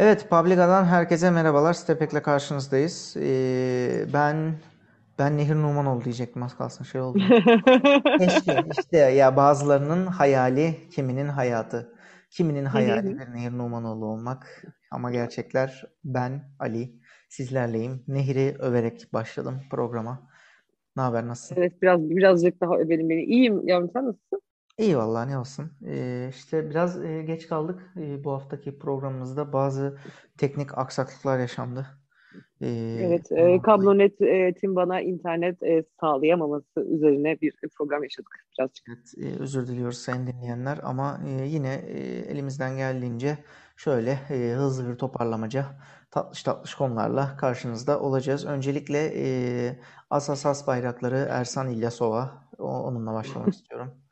Evet, Publica'dan herkese merhabalar. Stepek'le karşınızdayız. Ee, ben ben Nehir Numanoğlu diyecektim az kalsın şey oldu. Keşke işte ya bazılarının hayali, kiminin hayatı. Kiminin hayali bir Nehir Numanoğlu olmak. Ama gerçekler ben Ali. Sizlerleyim. Nehir'i överek başladım programa. Ne haber, nasılsın? Evet biraz birazcık daha övelim beni. İyiyim yavrum sen nasılsın? İyi vallahi ne olsun. Ee, işte biraz e, geç kaldık. E, bu haftaki programımızda bazı teknik aksaklıklar yaşandı. Ee, Evet, e, ondan dolayı Kablonet e, Tim bana internet e, sağlayamaması üzerine bir program yaşadık birazcık. evet, e, özür diliyoruz sayın dinleyenler ama e, yine e, elimizden geldiğince şöyle e, hızlı bir toparlamaca tatlış tatlış konularla karşınızda olacağız. Öncelikle e, Asas As bayrakları Ersan İlyasova o- onunla başlamak istiyorum.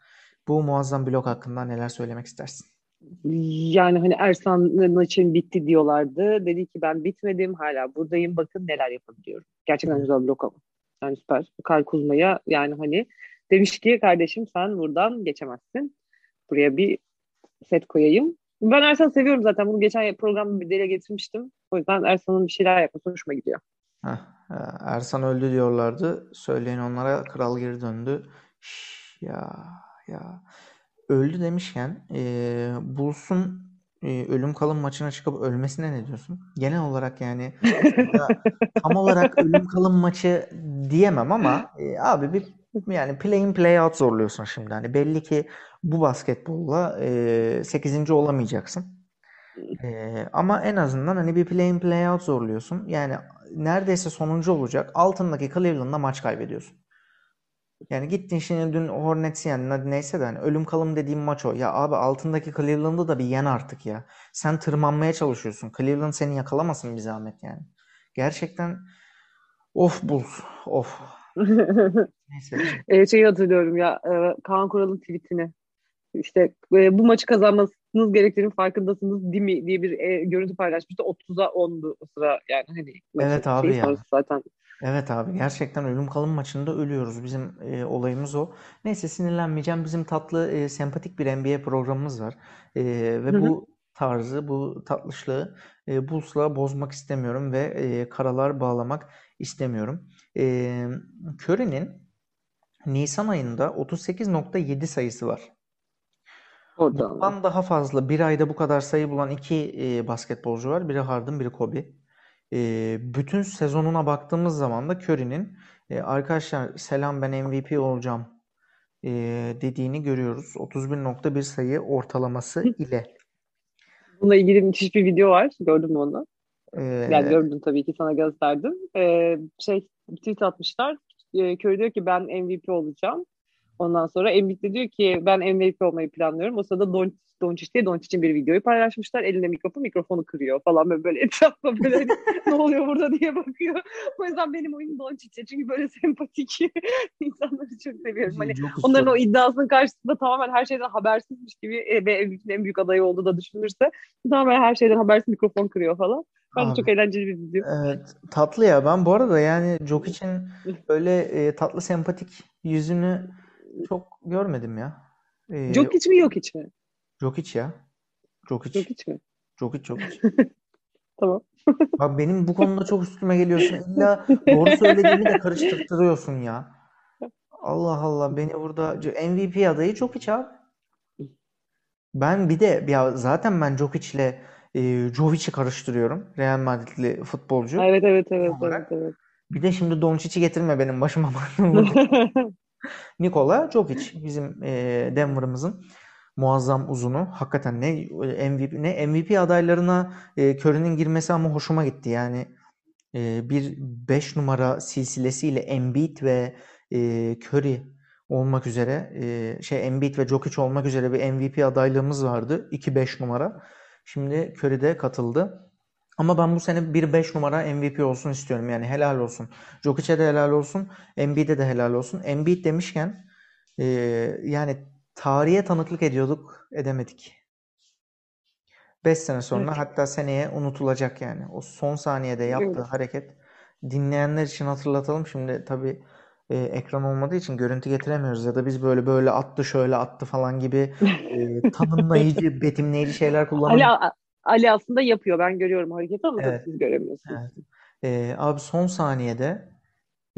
Bu muazzam blok hakkında neler söylemek istersin? Yani hani Ersan'ın için bitti diyorlardı. Dedi ki ben bitmedim hala buradayım bakın neler yapabiliyorum. Gerçekten güzel blok ama. Yani süper. Kyle Kuzma'ya yani hani demiş ki kardeşim sen buradan geçemezsin. Buraya bir set koyayım. Ben Ersan'ı seviyorum zaten. Bunu geçen programda bir dile getirmiştim. O yüzden Ersan'ın bir şeyler yapması hoşuma gidiyor. Heh, e, Ersan öldü diyorlardı. Söyleyin onlara kral geri döndü. Şş, ya ya öldü demişken e, Bulls'un e, ölüm kalım maçına çıkıp ölmesine ne diyorsun? Genel olarak yani ya, tam olarak ölüm kalım maçı diyemem ama e, abi bir yani play in play out zorluyorsun şimdi. Hani belli ki bu basketbolla e, 8. olamayacaksın. Ee, ama en azından hani bir play in play out zorluyorsun. Yani neredeyse sonuncu olacak. Altındaki Cleveland'da maç kaybediyorsun. Yani gittin şimdi dün Hornets'i hadi neyse de hani ölüm kalım dediğim maç o. Ya abi altındaki Cleveland'ı da bir yen artık ya. Sen tırmanmaya çalışıyorsun. Cleveland seni yakalamasın bir zahmet yani. Gerçekten of Bulls. Of. Neyse. e, şeyi hatırlıyorum ya e, Kaan Kural'ın tweetini işte e, bu maçı kazanmanız gerektiğinin farkındasınız değil mi diye bir e, görüntü paylaşmıştı. 30'a 10'du o sıra yani hani maçın Evet abi ya. zaten. Evet abi gerçekten ölüm kalım maçında ölüyoruz. Bizim e, olayımız o. Neyse sinirlenmeyeceğim. Bizim tatlı, e, sempatik bir NBA programımız var. E, Hı ve hı. bu tarzı, bu tatlışlığı e, Bulls'la bozmak istemiyorum ve e, karalar bağlamak istemiyorum. E, Curry'nin Nisan ayında 38.7 sayısı var. Oradan. Bundan daha fazla bir ayda bu kadar sayı bulan iki e, basketbolcu var. Biri Harden, biri Kobe. E, bütün sezonuna baktığımız zaman da Curry'nin e, arkadaşlar selam ben MVP olacağım e, dediğini görüyoruz. 31.1 sayı ortalaması ile. Bununla ilgili müthiş bir video var. Gördün mü onu? Yani E, gördüm tabii ki sana gösterdim. E, şey tweet atmışlar. Curry diyor ki ben MVP olacağım. Ondan sonra Embiid de diyor ki ben MVP olmayı planlıyorum. O sırada Don Doncic diye Doncic'in bir videoyu paylaşmışlar. Elinde mikrofon, mikrofonu kırıyor falan böyle, böyle etrafa böyle hani, ne oluyor burada diye bakıyor. O yüzden benim oyunum Doncic'e çünkü böyle sempatik insanları çok seviyorum. Hani Jokic onların çok o iddiasının karşısında tamamen her şeyden habersizmiş gibi e, ve MVP'nin en büyük adayı olduğu da düşünülürse tamamen her şeyden habersiz mikrofon kırıyor falan. Bence çok eğlenceli bir video. evet tatlı ya ben bu arada yani Jokic'in böyle e, tatlı sempatik yüzünü çok görmedim ya. E, Jokic mi yok hiç mi? Jokic ya. Jokic. Jokic mi? Jokic Jokic. Tamam. Bak benim bu konuda çok üstüme geliyorsun. İlla doğru söylediğimi de karıştırtıyorsun ya. Allah Allah beni burada MVP adayı Jokic abi. Ben bir de ya zaten ben Jokic'le e, Jovic'i karıştırıyorum. Real Madridli futbolcu Evet evet evet evet evet. Bir de şimdi Doncic'i getirme benim başıma. Nikola Jokic bizim e, Denver'ımızın muazzam uzunu. Hakikaten ne MVP ne MVP adaylarına e, Curry'nin girmesi ama hoşuma gitti. Yani e, bir 5 numara silsilesiyle Embiid ve e, Curry olmak üzere e, şey Embiid ve Jokic olmak üzere bir MVP adaylığımız vardı. 2-5 numara. Şimdi Curry de katıldı. Ama ben bu sene bir 5 numara MVP olsun istiyorum. Yani helal olsun. Jokic'e de helal olsun. Embiid'e de helal olsun. Embiid demişken e, yani tarihe tanıklık ediyorduk, edemedik. 5 sene sonra Evet. hatta seneye unutulacak yani. O son saniyede yaptığı Evet. hareket. Dinleyenler için hatırlatalım. Şimdi tabii e, ekran olmadığı için görüntü getiremiyoruz ya da biz böyle böyle attı şöyle attı falan gibi e, tanımlayıcı, betimleyici şeyler A- Ali aslında yapıyor. Ben görüyorum hareketi ama Evet. siz göremiyorsunuz. Evet. Ee, abi son saniyede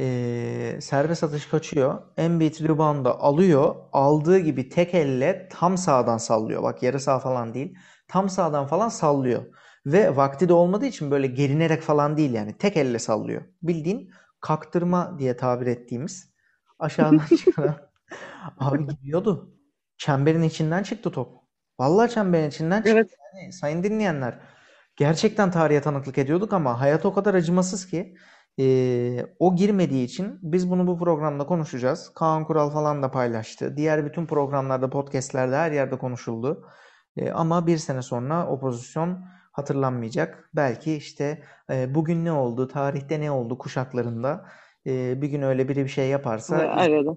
ee, serbest atış kaçıyor. Embiid rebound'u alıyor. Aldığı gibi tek elle tam sağdan sallıyor. Bak yarı sağ falan değil. Tam sağdan falan sallıyor. Ve vakti de olmadığı için böyle gerinerek falan değil yani. Tek elle sallıyor. Bildiğin kaktırma diye tabir ettiğimiz aşağıdan çıkan abi gidiyordu. Çemberin içinden çıktı top. Vallahi çemberin içinden çıktı. Evet. Yani sayın dinleyenler gerçekten tarihe tanıklık ediyorduk ama hayat o kadar acımasız ki ee, o girmediği için biz bunu bu programda konuşacağız. Kaan Kural falan da paylaştı. Diğer bütün programlarda, podcastlerde her yerde konuşuldu. Ee, ama bir sene sonra o pozisyon hatırlanmayacak. Belki işte e, bugün ne oldu, tarihte ne oldu kuşaklarında e, bir gün öyle biri bir şey yaparsa Arada.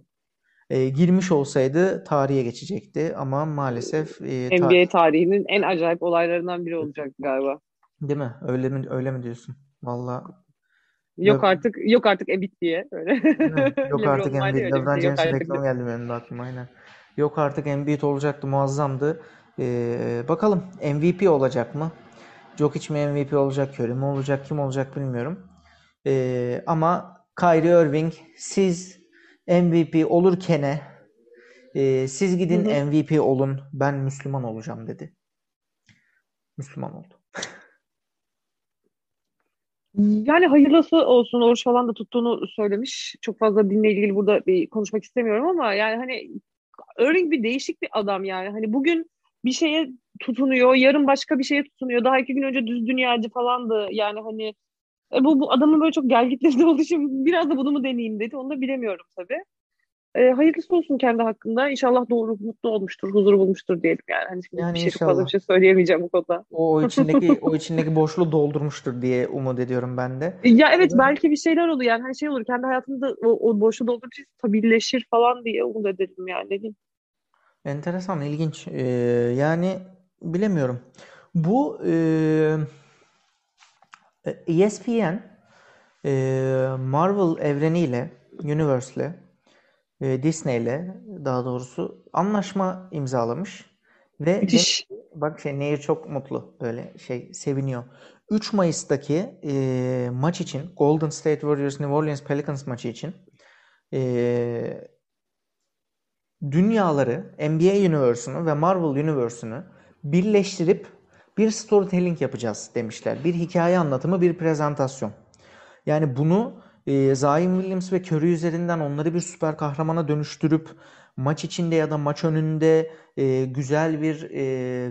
E, girmiş olsaydı tarihe geçecekti. Ama maalesef e, ta- NBA tarihinin en acayip olaylarından biri olacak galiba. değil mi? Öyle mi öyle mi diyorsun? Vallahi Yok artık yok artık Embiid diye öyle. Değil mi? Yok artık Embiid. bir LeBron şey, artık reklamı geldi benim de aklıma aynen. Yok artık Embiid olacaktı muazzamdı. Ee, bakalım MVP olacak mı? Jokic mi MVP olacak? Curry mi olacak? Kim olacak bilmiyorum. Ee, ama Kyrie Irving siz MVP olurkene e, siz gidin Hı hı. MVP olun ben Müslüman olacağım dedi. Müslüman oldu. Yani hayırlısı olsun oruç falan da tuttuğunu söylemiş. Çok fazla dinle ilgili burada bir konuşmak istemiyorum ama yani hani Irving bir değişik bir adam yani. Hani bugün bir şeye tutunuyor, yarın başka bir şeye tutunuyor. Daha iki gün önce düz dünyacı falandı. Yani hani e, bu, bu adamın böyle çok gelgitleri olduğu için biraz da bunu mu deneyeyim dedi. Onu da bilemiyorum tabii. E, hayırlısı olsun kendi hakkında. İnşallah doğru, mutlu olmuştur, huzur bulmuştur diyelim yani. Hani şimdi Yani bir şey çok fazla bir şey söyleyemeyeceğim bu konuda. O, o içindeki o içindeki boşluğu doldurmuştur diye umut ediyorum ben de. Ya evet belki bir şeyler olur yani hani şey olur kendi hayatında o, o boşluğu doldurunca stabilleşir falan diye umut edelim yani diyeyim. Enteresan, ilginç. Ee, yani bilemiyorum. Bu e, ESPN e, Marvel evreniyle, Universe'le, e, Disney'le daha doğrusu anlaşma imzalamış ve Müthiş. Bak şey Nehir çok mutlu böyle şey seviniyor. 3 Mayıs'taki e, maç için Golden State Warriors New Orleans Pelicans maçı için e, dünyaları NBA Universe'unu ve Marvel Universe'unu birleştirip bir storytelling yapacağız demişler. Bir hikaye anlatımı, bir prezentasyon. Yani bunu e, Zion Williams ve Curry üzerinden onları bir süper kahramana dönüştürüp maç içinde ya da maç önünde e, güzel bir e,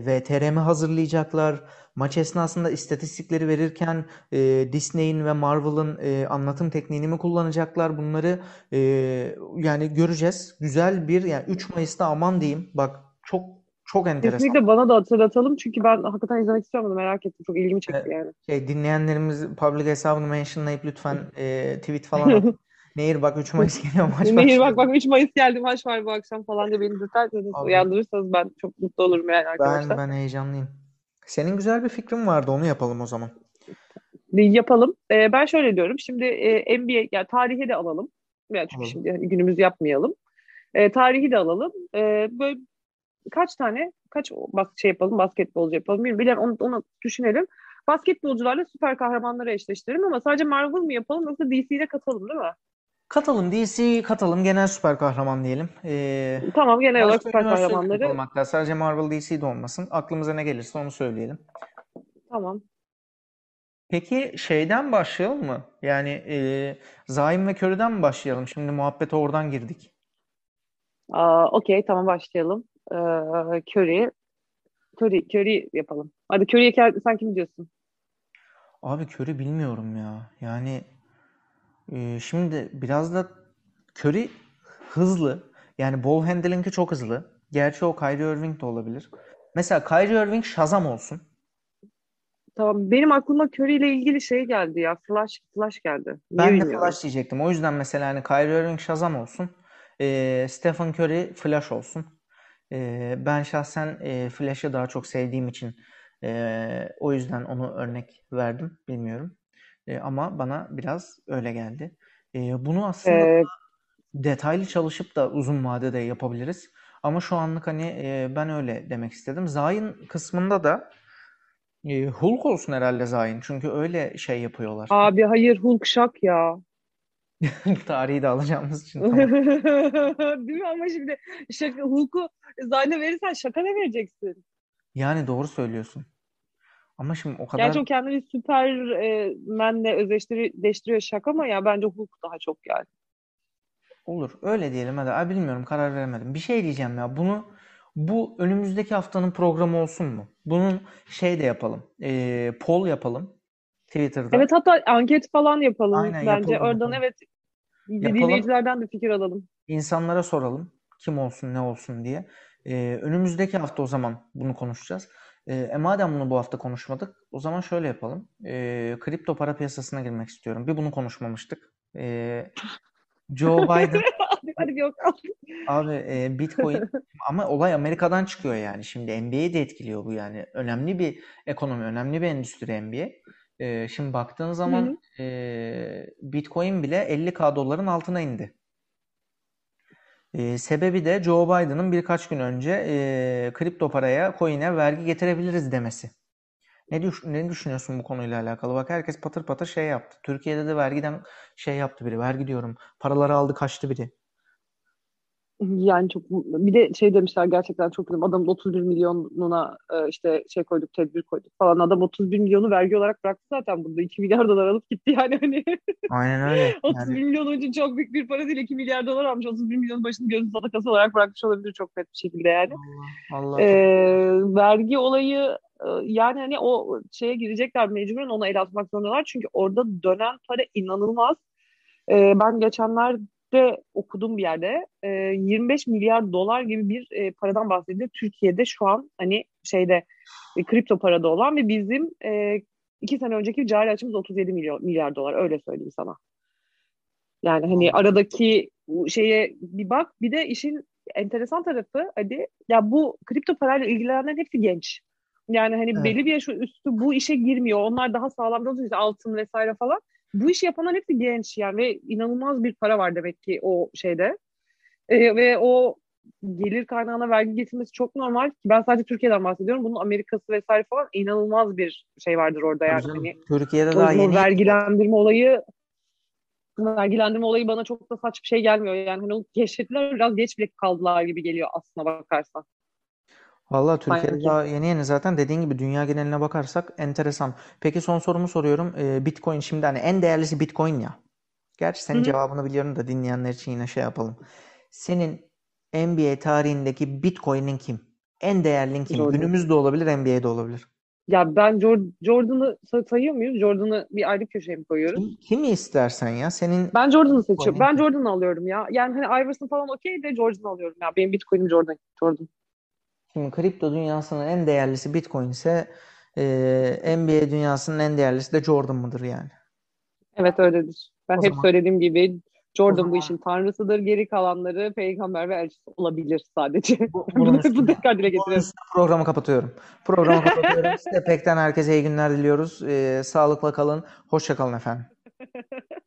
VTRM hazırlayacaklar. Maç esnasında istatistikleri verirken e, Disney'in ve Marvel'ın e, anlatım tekniğini mi kullanacaklar? Bunları e, yani göreceğiz. Güzel bir yani 3 Mayıs'ta aman diyeyim. Bak çok çok enteresan. Kesinlikle bana da hatırlatalım çünkü ben hakikaten izlemek istiyorum merak ettim. Çok ilgimi çekti yani. Şey, dinleyenlerimiz public hesabını mentionlayıp lütfen e, tweet falan atın. Nehir bak 3 Mayıs geliyor maç Nehir başlıyor. bak bak 3 Mayıs geldi maç var bu akşam falan diye beni dürterseniz Abi. uyandırırsanız ben çok mutlu olurum yani Ben arkadaşlar. ben heyecanlıyım. Senin güzel bir fikrin vardı onu yapalım o zaman. Yapalım. Ee, ben şöyle diyorum. Şimdi e, NBA yani tarihi de alalım. Yani çünkü Alalım. şimdi hani günümüz yapmayalım. E, tarihi de alalım. E, böyle kaç tane kaç bas şey yapalım basketbolcu yapalım bilmiyorum. Onu, onu düşünelim. Basketbolcularla süper kahramanları eşleştirelim ama sadece Marvel mı yapalım yoksa DC'de katalım değil mi? Katalım DC katalım genel süper kahraman diyelim. Ee, Tamam genel olarak süper kahramanları. hatta sadece Marvel DC de olmasın. Aklımıza ne gelirse onu söyleyelim. Tamam. Peki şeyden başlayalım mı? Yani e, Zayn ve Curry'den mi başlayalım? Şimdi muhabbete oradan girdik. Aa, okey tamam başlayalım. Ee, Curry. Curry, Curry yapalım. Hadi Curry'ye gel- sen kim diyorsun? Abi Curry bilmiyorum ya. Yani e, şimdi biraz da Curry hızlı. Yani ball handling'i çok hızlı. Gerçi o Kyrie Irving de olabilir. Mesela Kyrie Irving Shazam olsun. Tamam. Benim aklıma Curry ile ilgili şey geldi ya. Flash, Flash geldi. Niye Ben de bilmiyorum. Flash diyecektim. O yüzden mesela hani Kyrie Irving Shazam olsun. E, Stephen Curry Flash olsun. E, ben şahsen e, Flash'ı daha çok sevdiğim için e, o yüzden onu örnek verdim. Bilmiyorum. E, ama bana biraz öyle geldi. E, bunu aslında Ee, detaylı çalışıp da uzun vadede yapabiliriz. Ama şu anlık hani e, ben öyle demek istedim. Zayn kısmında da E, Hulk olsun herhalde Zayn. Çünkü öyle şey yapıyorlar. Abi hayır Hulk şak ya. Tarihi de alacağımız için tamam. Değil mi ama şimdi şaka, Hulk'u Zayn'e verirsen şaka ne vereceksin? Yani doğru söylüyorsun. Ama şimdi o kadar Gerçi o kendini Superman'le özdeştiriyor şaka ama ya bence Hulk daha çok yani. olur. Öyle diyelim hadi. Ay, bilmiyorum karar veremedim. Bir şey diyeceğim ya. Bunu bu önümüzdeki haftanın programı olsun mu? Bunun şey de yapalım. E, poll yapalım. Twitter'da. Evet hatta anket falan yapalım Aynen, bence. yapalım, Oradan yapalım. evet Yapalım. dinleyicilerden de fikir alalım. İnsanlara soralım. Kim olsun ne olsun diye. Ee, önümüzdeki hafta o zaman bunu konuşacağız. Ee, e, madem bunu bu hafta konuşmadık, o zaman şöyle yapalım. Ee, kripto para piyasasına girmek istiyorum. Bir bunu konuşmamıştık. Ee, Joe Biden hadi, yok. abi e, Bitcoin ama olay Amerika'dan çıkıyor yani. Şimdi NBA'yi de etkiliyor bu yani. Önemli bir ekonomi, önemli bir endüstri NBA. Ee, şimdi baktığın zaman e, Bitcoin bile 50k doların altına indi. Ee, sebebi de Joe Biden'ın birkaç gün önce e, kripto paraya, coin'e vergi getirebiliriz demesi. Ne, düş ne düşünüyorsun bu konuyla alakalı? Bak herkes patır patır şey yaptı. Türkiye'de de vergiden şey yaptı biri. Vergi diyorum. Paraları aldı kaçtı biri. Yani çok bir de şey demişler gerçekten çok güzel. Adamın 31 milyonuna e, işte şey koyduk, tedbir koyduk falan. Adam 31 milyonu vergi olarak bıraktı zaten burada. 2 milyar dolar alıp gitti yani hani. Aynen öyle. 31 Yani milyon önce çok büyük bir para değil. 2 milyar dolar almış. 31 milyonun başını gözün sadakası olarak bırakmış olabilir çok net bir şekilde yani. Allah Allah. Ee, vergi olayı e, yani hani o şeye girecekler mecburen ona el atmak zorundalar. Çünkü orada dönen para inanılmaz. Ee, ben geçenlerde okudum bir yerde e, 25 milyar dolar gibi bir e, paradan bahsediyor. Türkiye'de şu an hani şeyde e, kripto parada olan ve bizim e, iki sene önceki cari açımız 37 milyon milyar dolar öyle söyleyeyim sana. Yani hani aradaki şeye bir bak bir de işin enteresan tarafı hadi ya bu kripto parayla ilgilenenlerin hepsi genç. Yani hani Evet. belli bir yaş üstü bu işe girmiyor. Onlar daha sağlam olduğu için altın vesaire falan. Bu işi yapanlar hepsi genç yani ve inanılmaz bir para var demek ki o şeyde. Ee, ve o gelir kaynağına vergi getirmesi çok normal. Ki ben sadece Türkiye'den bahsediyorum. Bunun Amerikası vesaire falan inanılmaz bir şey vardır orada yani. Canım, Hani Türkiye'de daha yeni vergilendirme olayı vergilendirme olayı bana çok da saçma bir şey gelmiyor. Yani hani o keşfettiler biraz geç bile kaldılar gibi geliyor aslına bakarsan. Vallahi Türkiye'de Sanki. daha yeni yeni zaten dediğin gibi dünya geneline bakarsak enteresan. Peki son sorumu soruyorum. Ee, Bitcoin şimdi hani en değerlisi Bitcoin ya. Gerçi senin Hı hı. cevabını biliyorum da dinleyenler için yine şey yapalım. Senin NBA tarihindeki Bitcoin'in kim? En değerlin kim? Jordan. Günümüzde olabilir, NBA'de olabilir. Ya ben Jor- Jordan'ı sa- sayıyor muyuz? Jordan'ı bir ayrı köşeye mi koyuyoruz? Kim, kimi istersen ya. Senin Ben Jordan'ı seçiyorum. Ben? Jordan'ı alıyorum ya. Yani hani Iverson falan okey de Jordan'ı alıyorum ya. Benim Bitcoin'im Jordan. Jordan. Şimdi kripto dünyasının en değerlisi Bitcoin ise e, NBA dünyasının en değerlisi de Jordan mıdır yani? Evet öyledir. Ben O hep zaman- söylediğim gibi Jordan zaman- bu işin tanrısıdır. Geri kalanları peygamber ve elçisi olabilir sadece. Bu- Bunu, bunu tekrar dile üstüne programı kapatıyorum. Programı kapatıyorum. Stepek'ten herkese iyi günler diliyoruz. Ee, sağlıkla kalın. Hoşça kalın efendim.